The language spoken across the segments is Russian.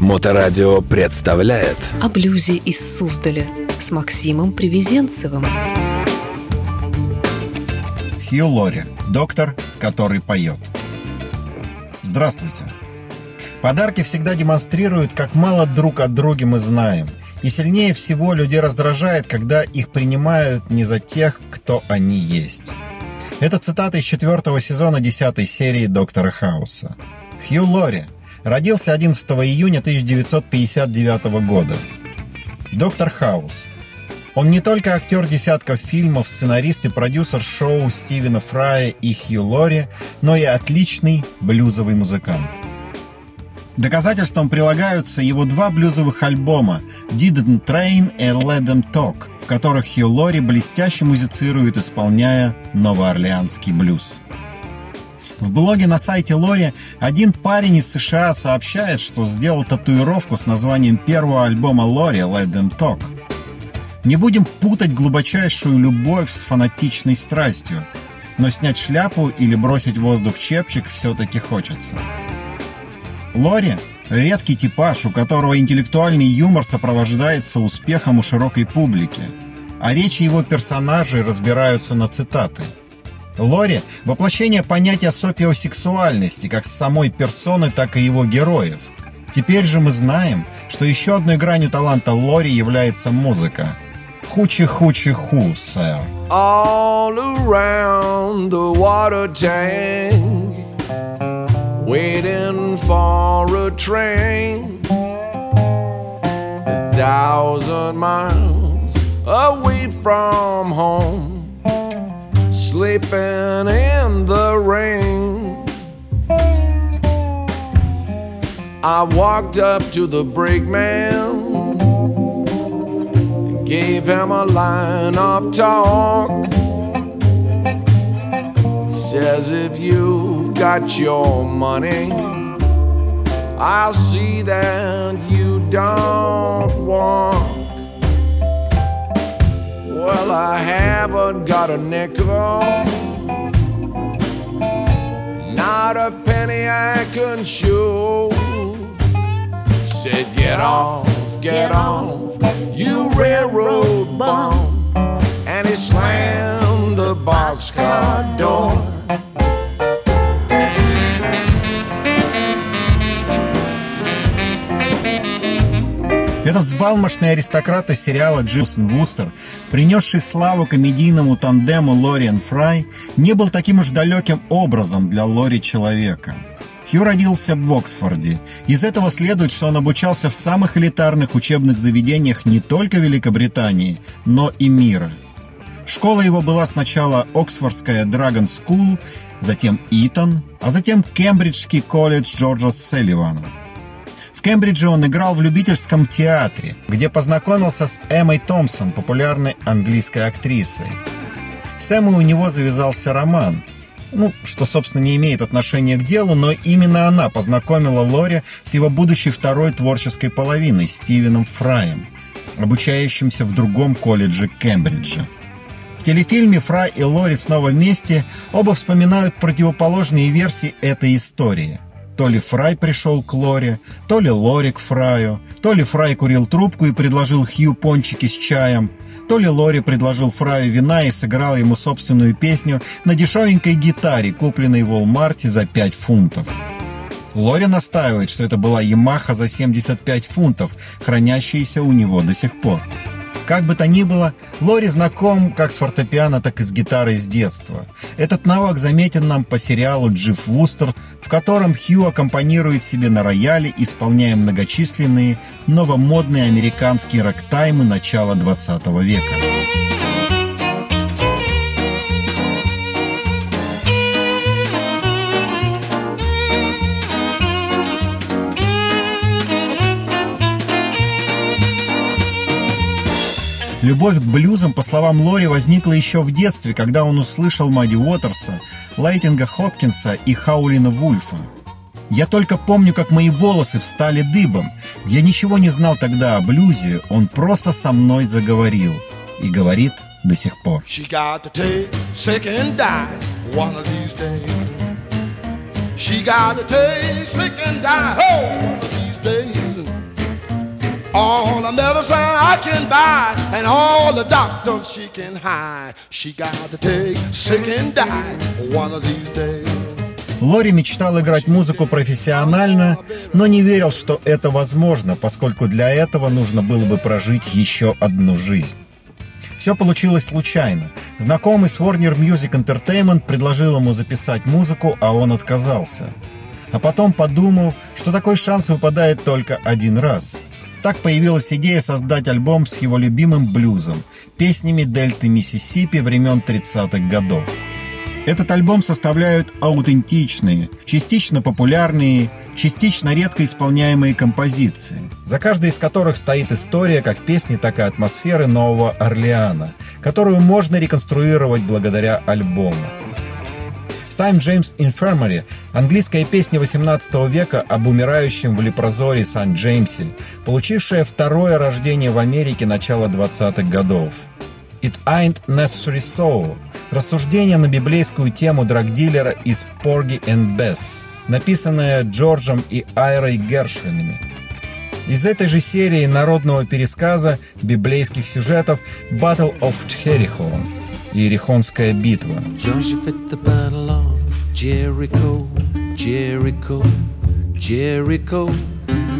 Моторадио представляет О блюзе из Суздаля с Максимом Привезенцевым. Хью Лори, доктор, который поет. Здравствуйте. Подарки всегда демонстрируют, как мало друг от друга мы знаем. И сильнее всего людей раздражает, когда их принимают не за тех, кто они есть. Это цитата из четвертого сезона десятой серии «Доктора Хауса». Хью Лори родился 11 июня 1959 года. Доктор Хаус. Он не только актер десятков фильмов, сценарист и продюсер шоу Стивена Фрая и Хью Лори, но и отличный блюзовый музыкант. Доказательством прилагаются его два блюзовых альбома «Didn't Train» и «Let Them Talk», в которых Хью Лори блестяще музицирует, исполняя новоорлеанский блюз. В блоге на сайте Лори один парень из США сообщает, что сделал татуировку с названием первого альбома Лори «Let Them Talk». Не будем путать глубочайшую любовь с фанатичной страстью, но снять шляпу или бросить в воздух чепчик все-таки хочется. Лори – редкий типаж, у которого интеллектуальный юмор сопровождается успехом у широкой публики, а речи его персонажей разбираются на цитаты. Лори – воплощение понятия сопиосексуальности как самой персоны, так и его героев. Теперь же мы знаем, что еще одной гранью таланта Лори является музыка. Хучи-хучи-ху, сэр. all around the water tank, waiting for a train a thousand miles away from home, sleeping in the rain. I walked up to the brakeman and gave him a line of talk. Says if you've got your money, I'll see that you don't walk. Well, I haven't got a nickel, not a penny I can show. Said, get off, get off, you railroad bum. And he slammed the boxcar door. Этот взбалмошный аристократ из сериала Jeeves and Wooster, принесший славу комедийному тандему Laurie and Fry, не был таким уж далеким образом для Лори человека. Хью родился в Оксфорде. Из этого следует, что он обучался в самых элитарных учебных заведениях не только Великобритании, но и мира. Школа его была сначала Оксфордская Dragon School, затем Итон, а затем Кембриджский колледж Джорджа Селвина. В Кембридже он играл в любительском театре, где познакомился с Эммой Томпсон, популярной английской актрисой. С Эммой у него завязался роман, ну, что, собственно, не имеет отношения к делу, но именно она познакомила Лори с его будущей второй творческой половиной, Стивеном Фраем, обучающимся в другом колледже Кембриджа. В телефильме Фрай и Лори снова вместе оба вспоминают противоположные версии этой истории – то ли Фрай пришел к Лоре, то ли Лори к Фраю, то ли Фрай курил трубку и предложил Хью пончики с чаем, то ли Лори предложил Фраю вина и сыграл ему собственную песню на дешевенькой гитаре, купленной в Walmart за 5 фунтов. Лори настаивает, что это была Ямаха за 75 фунтов, хранящаяся у него до сих пор. Как бы то ни было, Лори знаком как с фортепиано, так и с гитарой с детства. Этот навык заметен нам по сериалу «Джив Вустер», в котором Хью аккомпанирует себе на рояле, исполняя многочисленные новомодные американские рок-таймы начала 20 века. Любовь к блюзам, по словам Лори, возникла еще в детстве, когда он услышал Мадди Уотерса, Лайтинга Хопкинса и Хаулина Вульфа. Я только помню, как мои волосы встали дыбом. Я ничего не знал тогда о блюзе, он просто со мной заговорил. И говорит до сих пор. She got to take sick and die one of these days. She got to take sick and die one of these days. All the medicine I can buy, and all the doctors she can hide. She got to take sick and die one of these days. Лори мечтал играть музыку профессионально, но не верил, что это возможно, поскольку для этого нужно было бы прожить еще одну жизнь. Все получилось случайно. Знакомый с Warner Music Entertainment предложил ему записать музыку, а он отказался. А потом подумал, что такой шанс выпадает только один раз. Так появилась идея создать альбом с его любимым блюзом, песнями Дельты Миссисипи времен 30-х годов. Этот альбом составляют аутентичные, частично популярные, частично редко исполняемые композиции, за каждой из которых стоит история как песни, так и атмосферы Нового Орлеана, которую можно реконструировать благодаря альбому. Сайм Джеймс Infirmary – английская песня 18 века об умирающем в лепрозоре Сан-Джеймсе, получившая второе рождение в Америке начала 20-х годов – It Ain't Necessary So – рассуждение на библейскую тему драгдилера из Porgy and Bess, написанное Джорджем и Айрой Гершвинами. Из этой же серии народного пересказа библейских сюжетов Battle of Jericho – Иерихонская битва. Jericho, Jericho, Jericho.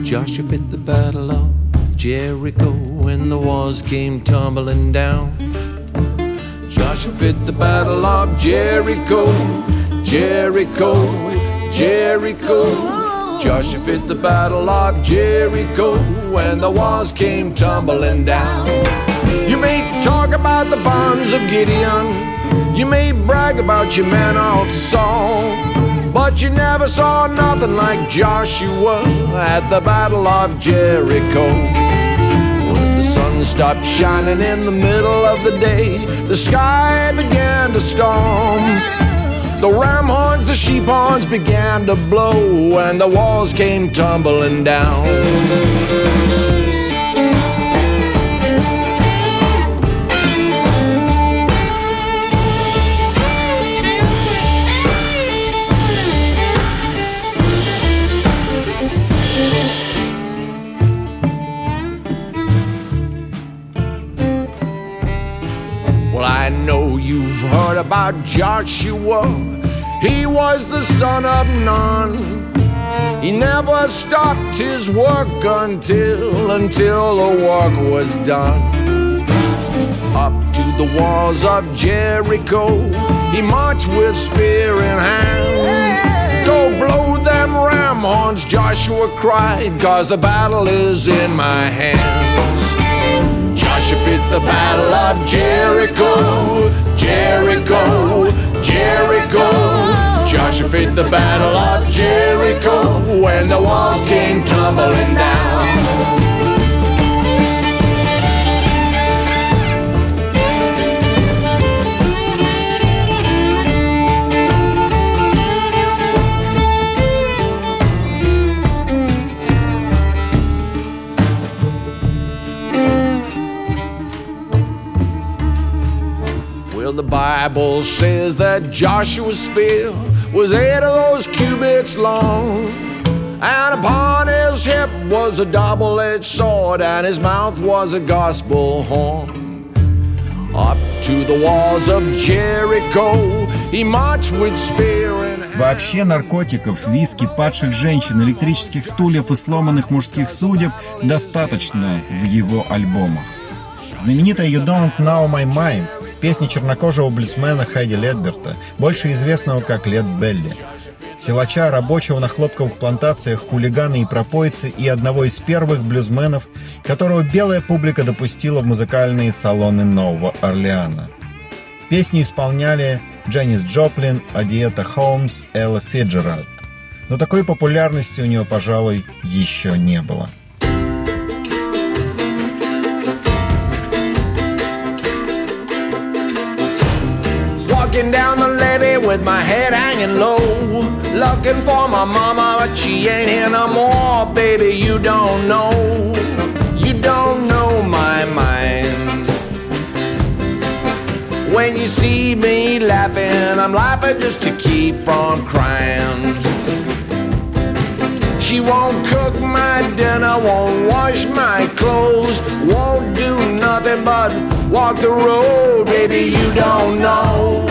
Joshua fit the battle of Jericho when the walls came tumbling down. Joshua fit the battle of Jericho, Jericho, Jericho. Joshua fit the battle of Jericho when the walls came tumbling down. You may talk about the bonds of Gideon, you may brag about your man of Saul. But you never saw nothing like Joshua at the Battle of Jericho When the sun stopped shining in the middle of the day. The sky began to storm. The ram horns, the sheep horns began to blow, and the walls came tumbling down. About Joshua. He was the son of Nun. He never stopped his work until, until the work was done. Up to the walls of Jericho, he marched with spear in hand. Go blow them ram horns, Joshua cried, cause the battle is in my hands. Joshua fit the battle of Jericho. Jericho, Jericho. Joshua fit the battle of Jericho when the walls came tumbling down. Bible says that Joshua's spear was eight of those cubits long. And upon his hip was a double edged sword, and his mouth was a gospel horn. Up to the walls of Jericho, he marched with spear in hand. Вообще наркотиков, виски, падших женщин, электрических стульев и сломанных мужских судеб достаточно в его альбомах. Знаменитая You Don't Know My Mind песни чернокожего блюзмена Хайди Ледберта, больше известного как Лед Белли. Силача, рабочего на хлопковых плантациях, хулигана и пропойцы и одного из первых блюзменов, которого белая публика допустила в музыкальные салоны Нового Орлеана. Песни исполняли Дженнис Джоплин, Адиета Холмс, Элла Фиджеральд. Но такой популярности у нее, пожалуй, еще не было. Walking down the levee with my head hanging low. Looking for my mama, but she ain't here no more. Baby, you don't know. You don't know my mind. When you see me laughing, I'm laughing just to keep from crying. She won't cook my dinner, won't wash my clothes, won't do nothing but walk the road. Baby, you don't know,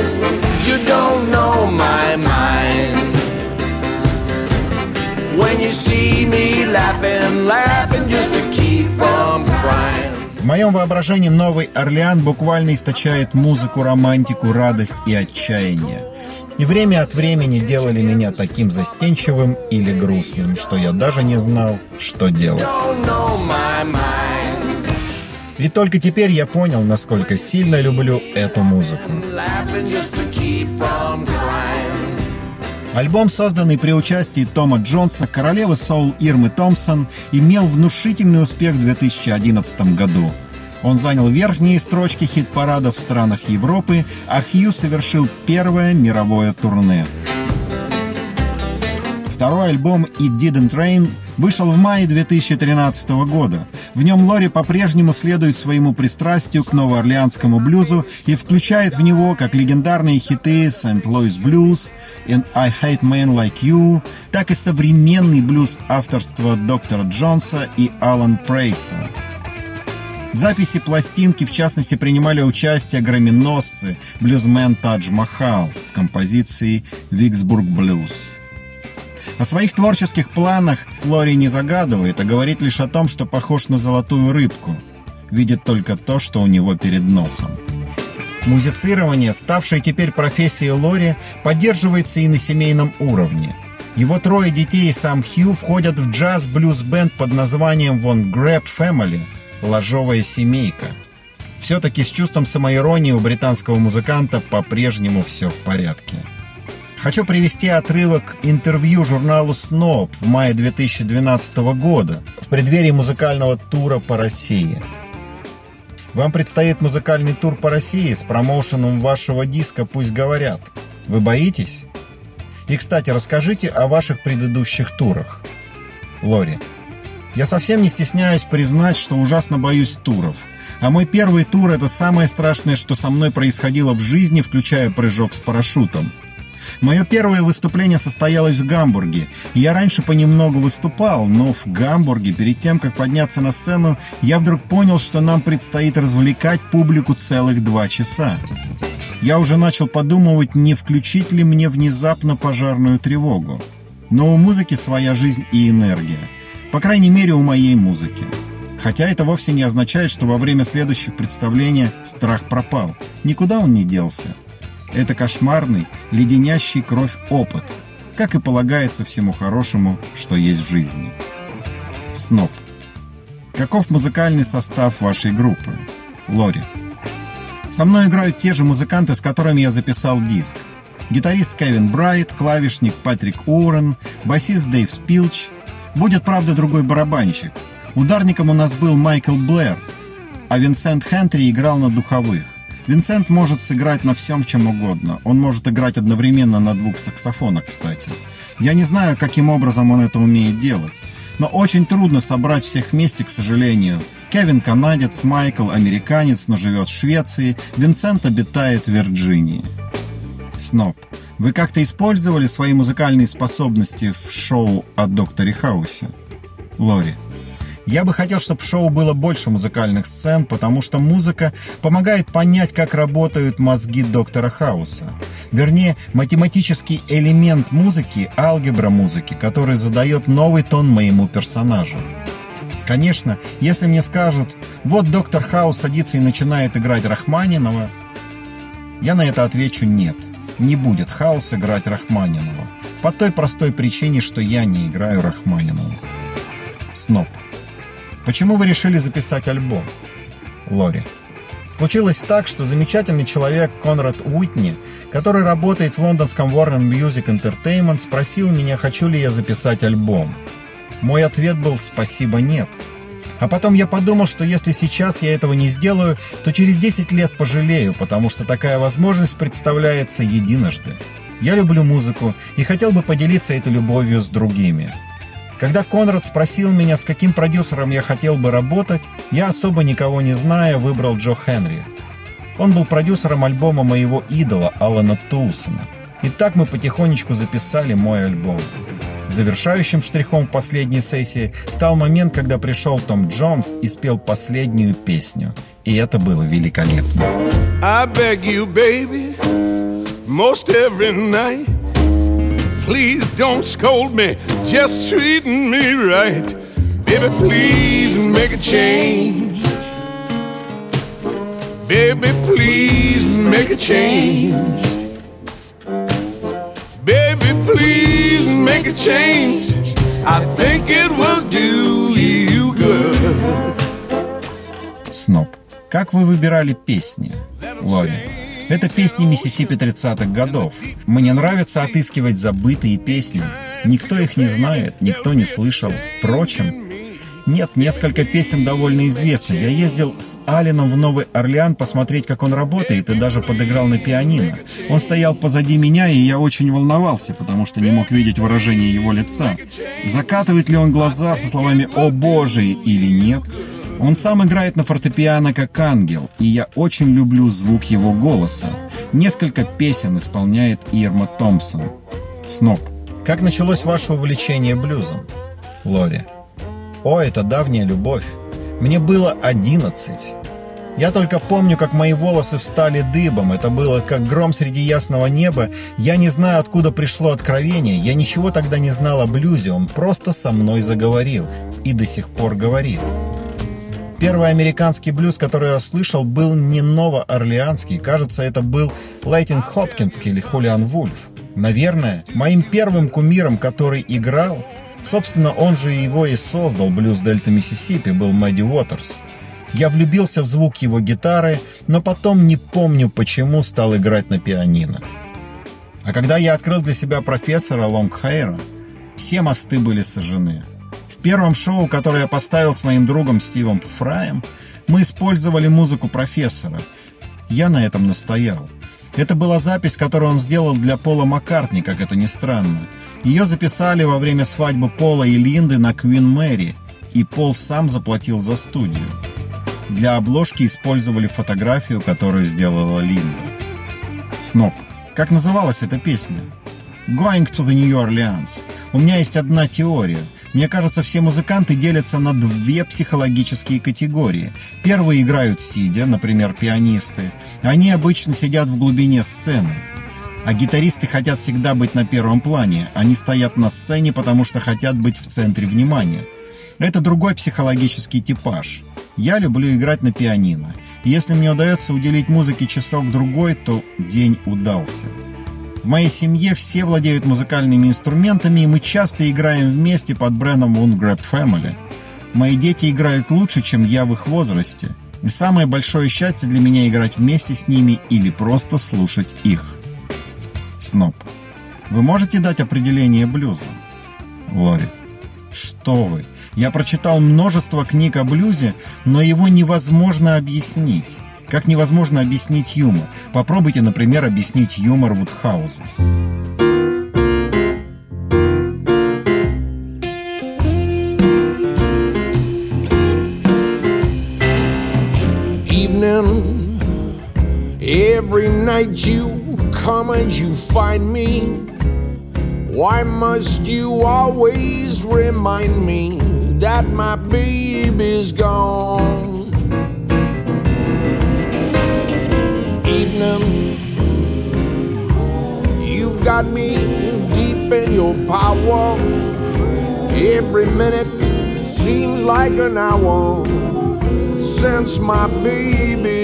you don't know my mind. When you see me laughing, laughing just to keep from crying. В моем воображении Новый Орлеан буквально источает музыку, романтику, радость и отчаяние. И время от времени делали меня таким застенчивым или грустным, что я даже не знал, что делать. И только теперь я понял, насколько сильно люблю эту музыку. Альбом, созданный при участии Тома Джонса, королевы соул Ирмы Томпсон, имел внушительный успех в 2011 году. Он занял верхние строчки хит-парадов в странах Европы, а Хью совершил первое мировое турне. Второй альбом «It Didn't Rain» вышел в мае 2013 года. В нем Лори по-прежнему следует своему пристрастию к новоорлеанскому блюзу и включает в него как легендарные хиты «St. Louis Blues» и «I Hate Men Like You», так и современный блюз авторства доктора Джонса и Алан Прейса. В записи пластинки, в частности, принимали участие громиносцы, блюзмен Тадж Махал в композиции «Виксбург Блюз». О своих творческих планах Лори не загадывает, а говорит лишь о том, что похож на золотую рыбку. Видит только то, что у него перед носом. Музицирование, ставшее теперь профессией Лори, поддерживается и на семейном уровне. Его трое детей и сам Хью входят в джаз-блюз-бенд под названием «Von Grab Family» – «Ложовая семейка». Все-таки с чувством самоиронии у британского музыканта по-прежнему все в порядке. Хочу привести отрывок интервью журналу Snob в мае 2012 года в преддверии музыкального тура по России. Вам предстоит музыкальный тур по России с промоушеном вашего диска «Пусть говорят». Вы боитесь? И, кстати, расскажите о ваших предыдущих турах. Лори. Я совсем не стесняюсь признать, что ужасно боюсь туров. А мой первый тур – это самое страшное, что со мной происходило в жизни, включая прыжок с парашютом. Мое первое выступление состоялось в Гамбурге. Я раньше понемногу выступал, но в Гамбурге, перед тем, как подняться на сцену, я вдруг понял, что нам предстоит развлекать публику целых два часа. Я уже начал подумывать, не включить ли мне внезапно пожарную тревогу. Но у музыки своя жизнь и энергия. По крайней мере, у моей музыки. Хотя это вовсе не означает, что во время следующих представлений страх пропал. Никуда он не делся. Это кошмарный, леденящий кровь опыт, как и полагается всему хорошему, что есть в жизни. Сноб. Каков музыкальный состав вашей группы? Лори. Со мной играют те же музыканты, с которыми я записал диск. Гитарист Кевин Брайт, клавишник Патрик Уоррен, басист Дэйв Спилч. Будет, правда, другой барабанщик. Ударником у нас был Майкл Блэр, а Винсент Хентри играл на духовых. Винсент может сыграть на всем, чем угодно. Он может играть одновременно на двух саксофонах, кстати. Я не знаю, каким образом он это умеет делать. Но очень трудно собрать всех вместе, к сожалению. Кевин канадец, Майкл американец, но живет в Швеции. Винсент обитает в Вирджинии. Сноб. Вы как-то использовали свои музыкальные способности в шоу о докторе Хаусе? Лори. Я бы хотел, чтобы в шоу было больше музыкальных сцен, потому что музыка помогает понять, как работают мозги доктора Хауса. Вернее, математический элемент музыки – алгебра музыки, который задает новый тон моему персонажу. Конечно, если мне скажут, вот доктор Хаус садится и начинает играть Рахманинова, я на это отвечу нет. Не будет Хаус играть Рахманинова. По той простой причине, что я не играю Рахманинова. Сноб. Почему вы решили записать альбом? Лори. Случилось так, что замечательный человек Конрад Уитни, который работает в лондонском Warner Music Entertainment, спросил меня, хочу ли я записать альбом. Мой ответ был «спасибо, нет». А потом я подумал, что если сейчас я этого не сделаю, то через 10 лет пожалею, потому что такая возможность представляется единожды. Я люблю музыку и хотел бы поделиться этой любовью с другими. Когда Конрад спросил меня, с каким продюсером я хотел бы работать, я особо никого не зная выбрал Джо Хенри. Он был продюсером альбома моего идола Алана Тулсона. И так мы потихонечку записали мой альбом. Завершающим штрихом последней сессии стал момент, когда пришел Том Джонс и спел последнюю песню. И это было великолепно. I beg you, baby, most every night. Please don't scold me, just treating me right. Baby, please make a change. Baby, please make a change. Baby, please make a change. I think it will do you good. Сноп. Как вы выбирали песни, Лори? Это песни Миссисипи 30-х годов. Мне нравится отыскивать забытые песни. Никто их не знает, никто не слышал. Впрочем, нет, несколько песен довольно известны. Я ездил с Алином в Новый Орлеан посмотреть, как он работает, и даже подыграл на пианино. Он стоял позади меня, и я очень волновался, потому что не мог видеть выражение его лица. Закатывает ли он глаза со словами «О боже» или нет? Он сам играет на фортепиано как ангел, и я очень люблю звук его голоса. Несколько песен исполняет Ирма Томпсон. Сноп. Как началось ваше увлечение блюзом? Лори. О, это давняя любовь. Мне было одиннадцать. Я только помню, как мои волосы встали дыбом. Это было как гром среди ясного неба. Я не знаю, откуда пришло откровение. Я ничего тогда не знал о блюзе. Он просто со мной заговорил. И до сих пор говорит. Первый американский блюз, который я услышал, был не новоорлеанский. Кажется, это был Лайтинг Хопкинский или Хулиан Вульф. Наверное, моим первым кумиром, который играл, собственно, он же его и создал, блюз Дельта Миссисипи, был Мэдди Уотерс. Я влюбился в звук его гитары, но потом не помню, почему стал играть на пианино. А когда я открыл для себя профессора Лонгхейра, все мосты были сожжены. В первом шоу, которое я поставил с моим другом Стивом Фраем, мы использовали музыку профессора. Я на этом настоял. Это была запись, которую он сделал для Пола Маккартни, как это ни странно. Ее записали во время свадьбы Пола и Линды на Квин Мэри, и Пол сам заплатил за студию. Для обложки использовали фотографию, которую сделала Линда. Сноп. Как называлась эта песня? Going to the New Orleans. У меня есть одна теория. Мне кажется, все музыканты делятся на две психологические категории. Первые играют сидя, например, пианисты. Они обычно сидят в глубине сцены. А гитаристы хотят всегда быть на первом плане. Они стоят на сцене, потому что хотят быть в центре внимания. Это другой психологический типаж. Я люблю играть на пианино. Если мне удается уделить музыке часок-другой, то день удался. В моей семье все владеют музыкальными инструментами, и мы часто играем вместе под брендом Ungrabbed Family. Мои дети играют лучше, чем я в их возрасте. И самое большое счастье для меня играть вместе с ними или просто слушать их. Сноп. Вы можете дать определение блюза? Лори. Что вы? Я прочитал множество книг о блюзе, но его невозможно объяснить. Как невозможно объяснить юмор. Попробуйте, например, объяснить юмор Вудхауза. evening. Every night you come and you find me. Why must you always remind me that my baby's gone? Evening, you've got me deep in your power. Every minute seems like an hour since my baby's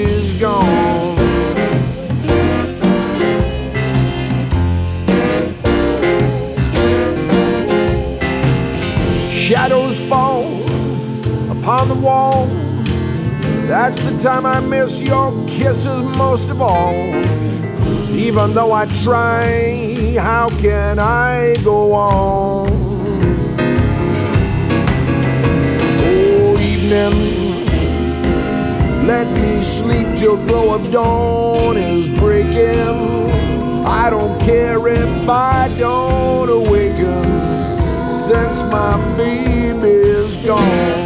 upon the wall. That's the time I miss your kisses most of all. Even though I try, how can I go on? Oh, evening. Let me sleep till glow of dawn is breaking. I don't care if I don't awaken since my baby's gone.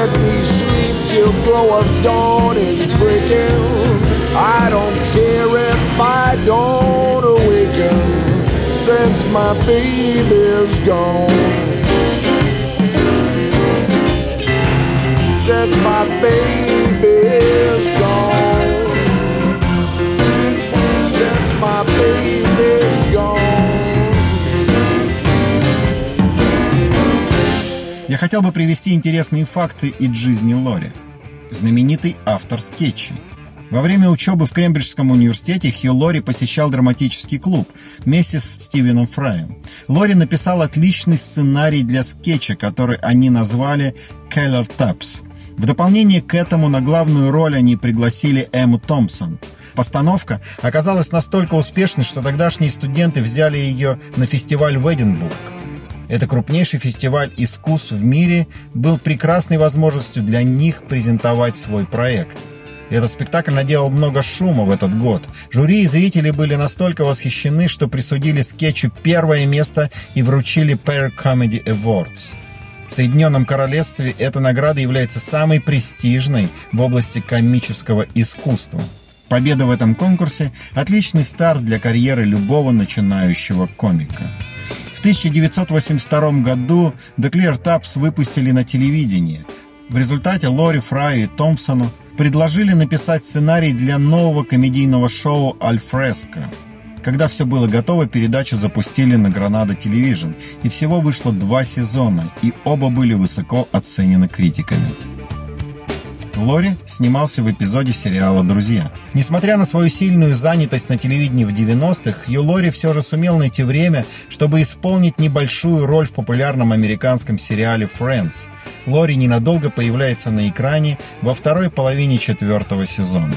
Let me sleep till glow of dawn is breaking. I don't care if I don't awaken since my baby's gone. Since my baby's gone. Since my baby's хотел бы привести интересные факты из жизни Лори. Знаменитый автор скетчей. Во время учебы в Кембриджском университете Хью Лори посещал драматический клуб вместе с Стивеном Фраем. Лори написал отличный сценарий для скетча, который они назвали «Keller Taps». В дополнение к этому на главную роль они пригласили Эмму Томпсон. Постановка оказалась настолько успешной, что тогдашние студенты взяли ее на фестиваль в Эдинбург. Это крупнейший фестиваль искусств в мире был прекрасной возможностью для них презентовать свой проект – этот спектакль наделал много шума в этот год. Жюри и зрители были настолько восхищены, что присудили скетчу первое место и вручили Pair Comedy Awards. В Соединенном Королевстве эта награда является самой престижной в области комического искусства. Победа в этом конкурсе – отличный старт для карьеры любого начинающего комика. В 1982 году The Clear Taps выпустили на телевидении. В результате Лори Фрай и Томпсону предложили написать сценарий для нового комедийного шоу «Альфреско». Когда все было готово, передачу запустили на Гранада Телевижн, и всего вышло два сезона, и оба были высоко оценены критиками. Лори снимался в эпизоде сериала «Друзья». Несмотря на свою сильную занятость на телевидении в 90-х, Хью Лори все же сумел найти время, чтобы исполнить небольшую роль в популярном американском сериале «Friends». Лори ненадолго появляется на экране во второй половине четвертого сезона.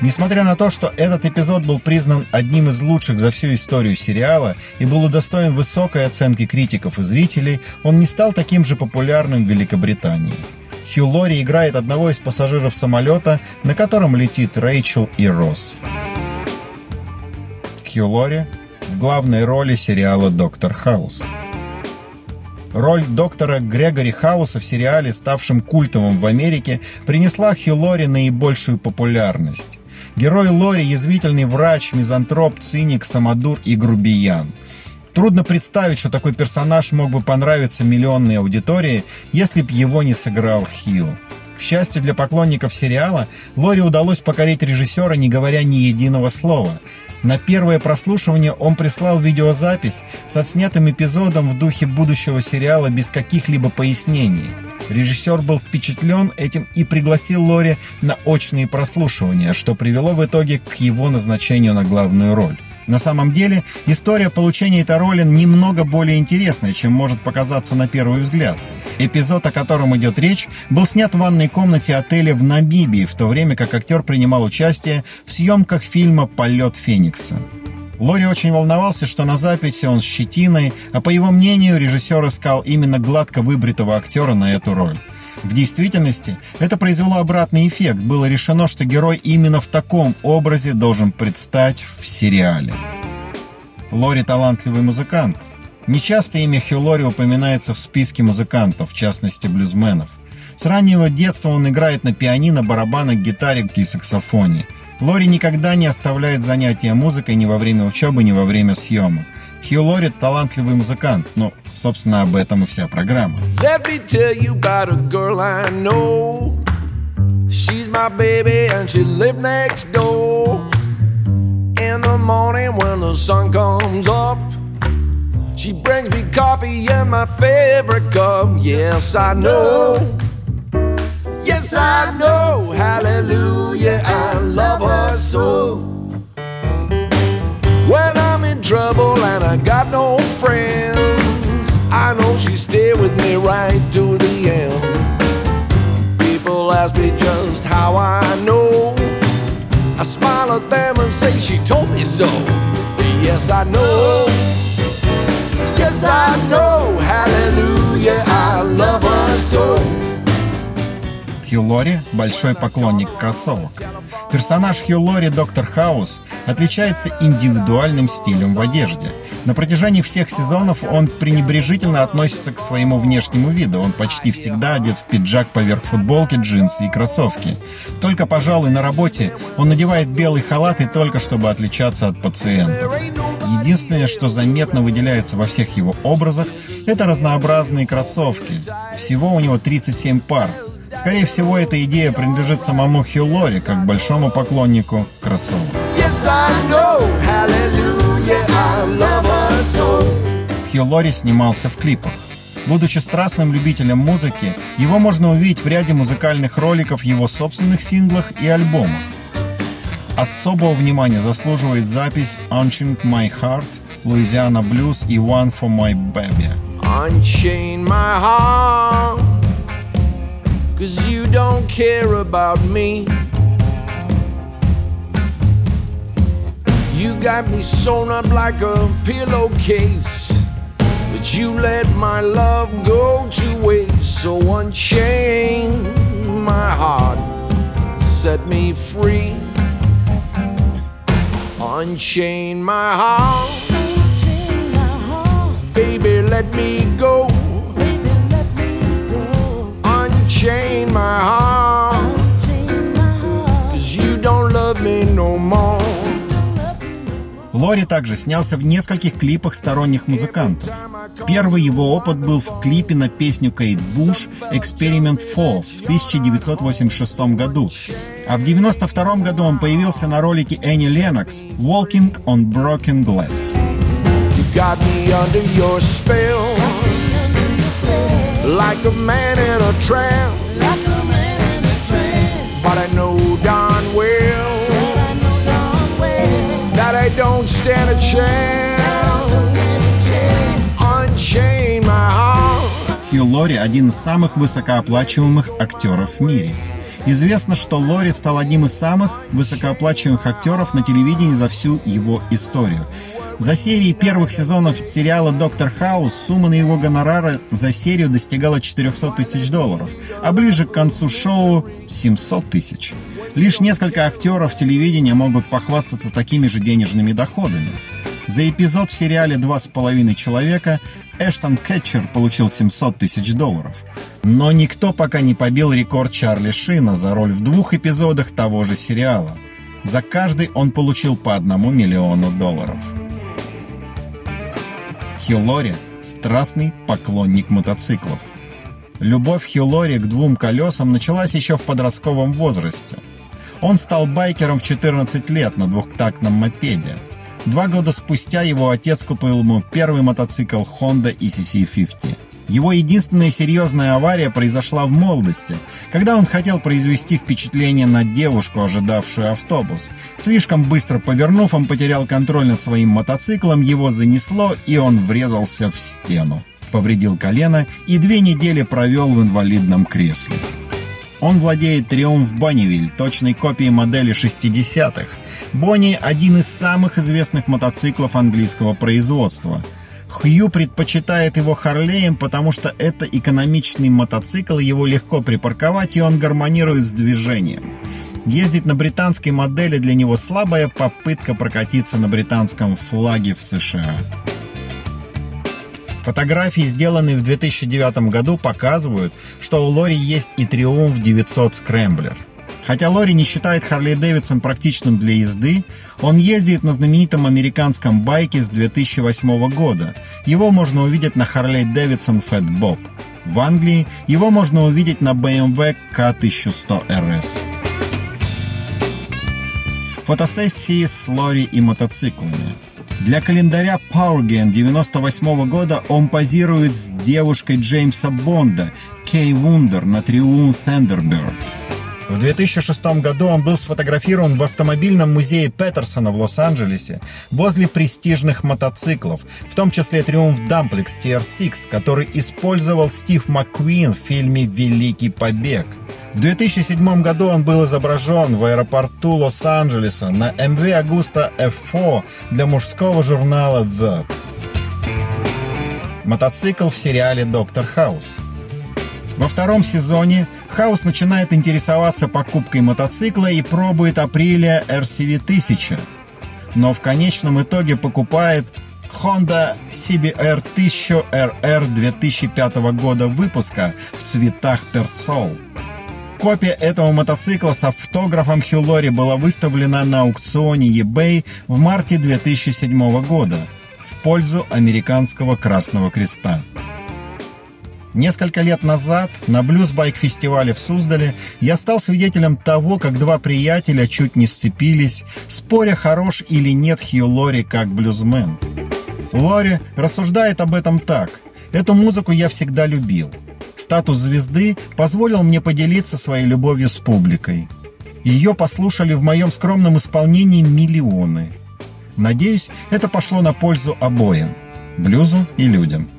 Несмотря на то, что этот эпизод был признан одним из лучших за всю историю сериала и был удостоен высокой оценки критиков и зрителей, он не стал таким же популярным в Великобритании. Хью Лори играет одного из пассажиров самолета, на котором летит Рэйчел и Росс. Хью Лори в главной роли сериала «Доктор Хаус». Роль доктора Грегори Хауса в сериале, ставшем культовым в Америке, принесла Хью Лори наибольшую популярность. Герой Лори – язвительный врач, мизантроп, циник, самодур и грубиян – Трудно представить, что такой персонаж мог бы понравиться миллионной аудитории, если б его не сыграл Хью. К счастью для поклонников сериала, Лори удалось покорить режиссера, не говоря ни единого слова. На первое прослушивание он прислал видеозапись со снятым эпизодом в духе будущего сериала без каких-либо пояснений. Режиссер был впечатлен этим и пригласил Лори на очные прослушивания, что привело в итоге к его назначению на главную роль. На самом деле, история получения этой роли немного более интересная, чем может показаться на первый взгляд. Эпизод, о котором идет речь, был снят в ванной комнате отеля в Намибии, в то время как актер принимал участие в съемках фильма «Полет Феникса». Лори очень волновался, что на записи он с щетиной, а по его мнению, режиссер искал именно гладко выбритого актера на эту роль. В действительности это произвело обратный эффект. Было решено, что герой именно в таком образе должен предстать в сериале. Лори талантливый музыкант. Нечасто имя Хью Лори упоминается в списке музыкантов, в частности блюзменов. С раннего детства он играет на пианино, барабанах, гитаре и саксофоне. Лори никогда не оставляет занятия музыкой ни во время учебы, ни во время съемок. Хью Лори талантливый музыкант, но, собственно, об этом и вся программа. Let me tell you about a girl I know. She's my baby and she lives next door. In the morning when the sun comes up, she brings me coffee in my favorite cup. Yes, I know. Yes, I know. Hallelujah. I love her so. When I'm in trouble and I got no friends, I know she stay with me right to the end. People ask me just how I know. I smile at them and say she told me so. Yes, I know. Yes, I know, hallelujah, I love her so. Хью Лори – большой поклонник кроссовок. Персонаж Хью Лори, доктор Хаус, отличается индивидуальным стилем в одежде. На протяжении всех сезонов он пренебрежительно относится к своему внешнему виду. Он почти всегда одет в пиджак поверх футболки, джинсы и кроссовки. Только, пожалуй, на работе он надевает белый халат и только чтобы отличаться от пациентов. Единственное, что заметно выделяется во всех его образах, это разнообразные кроссовки. Всего у него 37 пар. Скорее всего, эта идея принадлежит самому Хью Лори, как большому поклоннику кроссовок. Лори снимался в клипах. Будучи страстным любителем музыки, его можно увидеть в ряде музыкальных роликов, его собственных синглах и альбомах. Особого внимания заслуживает запись «Unchained My Heart», «Louisiana Blues» и «One for My Baby». Unchain my heart. Cause you don't care about me. You got me sewn up like a pillowcase. But you let my love go to waste. So unchain my heart. Set me free. Unchain my heart. Baby, let me go. Unchain my heart. Cause you don't love me no more. Лори также снялся в нескольких клипах сторонних музыкантов. Первый его опыт был в клипе на песню Кейт Буш «Experiment 4» в 1986 году. А в 1992 году он появился на ролике Энни Ленокс «Walking on Broken Glass». You got me under your spell. Like a man in a trance. But I know darn well that I don't stand a chance. Unchain my heart. Хью Лори – один из самых высокооплачиваемых актеров в мире. Известно, что Лори стал одним из самых высокооплачиваемых актеров на телевидении за всю его историю. За серии первых сезонов сериала «Доктор Хаус» сумма на его гонорары за серию достигала 400 тысяч долларов, а ближе к концу шоу – 700 тысяч. Лишь несколько актеров телевидения могут похвастаться такими же денежными доходами. За эпизод в сериале «Два с половиной человека» Эштон Кетчер получил 700 тысяч долларов. Но никто пока не побил рекорд Чарли Шина за роль в двух эпизодах того же сериала. За каждый он получил по одному миллиону долларов. Хью Лори – страстный поклонник мотоциклов. Любовь Хью Лори к двум колесам началась еще в подростковом возрасте. Он стал байкером в 14 лет на двухтактном мопеде. Два года спустя его отец купил ему первый мотоцикл Honda ECC50. Его единственная серьезная авария произошла в молодости, когда он хотел произвести впечатление на девушку, ожидавшую автобус. Слишком быстро повернув, он потерял контроль над своим мотоциклом, его занесло, и он врезался в стену. Повредил колено и две недели провел в инвалидном кресле. Он владеет Триумф Бонневиль, точной копией модели 60-х. Бонни – один из самых известных мотоциклов английского производства. Хью предпочитает его Харлеем, потому что это экономичный мотоцикл, его легко припарковать, и он гармонирует с движением. Ездить на британской модели для него слабая попытка прокатиться на британском флаге в США. Фотографии, сделанные в 2009 году, показывают, что у Лори есть и Триумф 900 Скрэмблер. Хотя Лори не считает Харли Дэвидсон практичным для езды, он ездит на знаменитом американском байке с 2008 года. Его можно увидеть на Харли Дэвидсон Fat Bob. В Англии его можно увидеть на BMW K1100 RS. Фотосессии с Лори и мотоциклами. Для календаря Powergen 98 года он позирует с девушкой Джеймса Бонда, Кей Вундер, на Триумф Thunderbird. В 2006 году он был сфотографирован в автомобильном музее Петерсона в Лос-Анджелесе возле престижных мотоциклов, в том числе Триумф Дамплекс TR6, который использовал Стив Маккуин в фильме «Великий побег». В 2007 году он был изображен в аэропорту Лос-Анджелеса на MV Augusta F4 для мужского журнала Vogue. Мотоцикл в сериале «Доктор Хаус». Во втором сезоне Хаус начинает интересоваться покупкой мотоцикла и пробует апреля RCV 1000, но в конечном итоге покупает Honda CBR 1000 RR 2005 года выпуска в цветах Persol. Копия этого мотоцикла с автографом Хью Лори была выставлена на аукционе eBay в марте 2007 года в пользу американского Красного Креста. Несколько лет назад на блюз-байк-фестивале в Суздале я стал свидетелем того, как два приятеля чуть не сцепились, споря, хорош или нет Хью Лори как блюзмен. Лори рассуждает об этом так. Эту музыку я всегда любил. Статус звезды позволил мне поделиться своей любовью с публикой. Ее послушали в моем скромном исполнении миллионы. Надеюсь, это пошло на пользу обоим – блюзу и людям.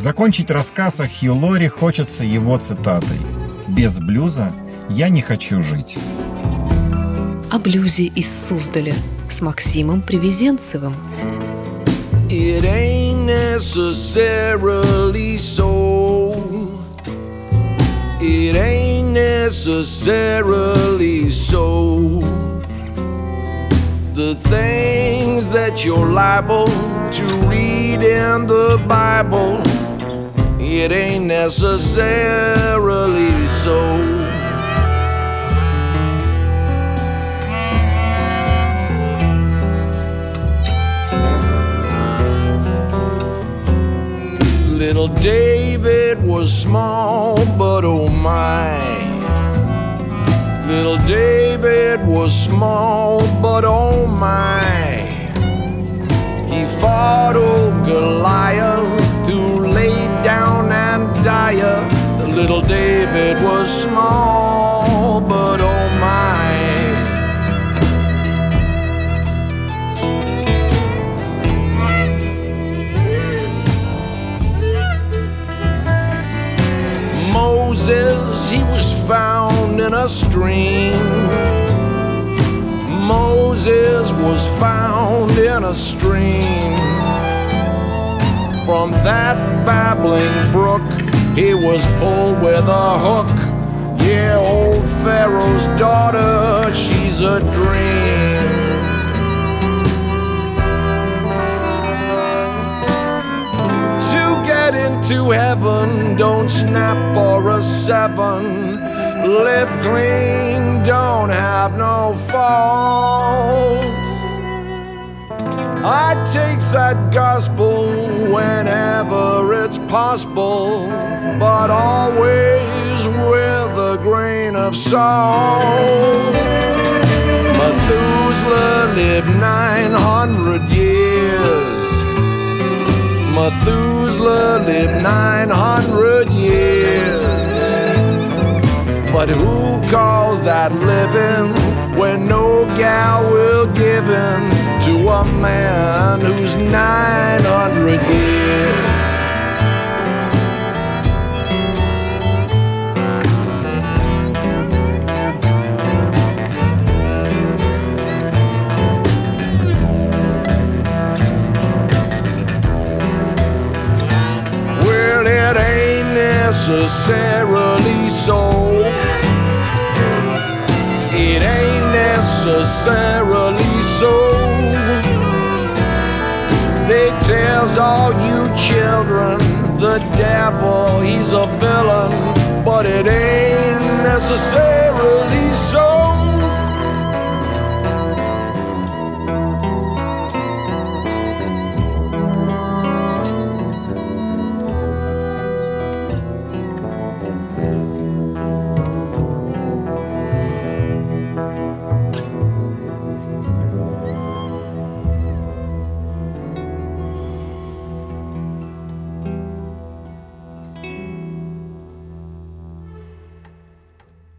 Закончить рассказ о Хью Лори хочется его цитатой. «Без блюза я не хочу жить». О блюзе из Суздаля с Максимом Привезенцевым. It ain't necessarily so. It ain't necessarily so. The things that you're liable to read in the Bible it ain't necessarily so. Little David was small, but oh my. Little David was small, but oh my. He fought old Goliath dire. The little David was small, but oh my. Moses, he was found in a stream. Moses was found in a stream from that babbling brook. He was pulled with a hook. Yeah, old Pharaoh's daughter, she's a dream. To get into heaven, don't snap for a seven. Live clean, don't have no faults. I take that gospel whenever it's possible, but always with a grain of salt. Methuselah lived 900 years. Methuselah lived 900 years. But who calls that living when no gal will give him? To a man who's 900 years. The devil, he's a villain, but it ain't necessarily so.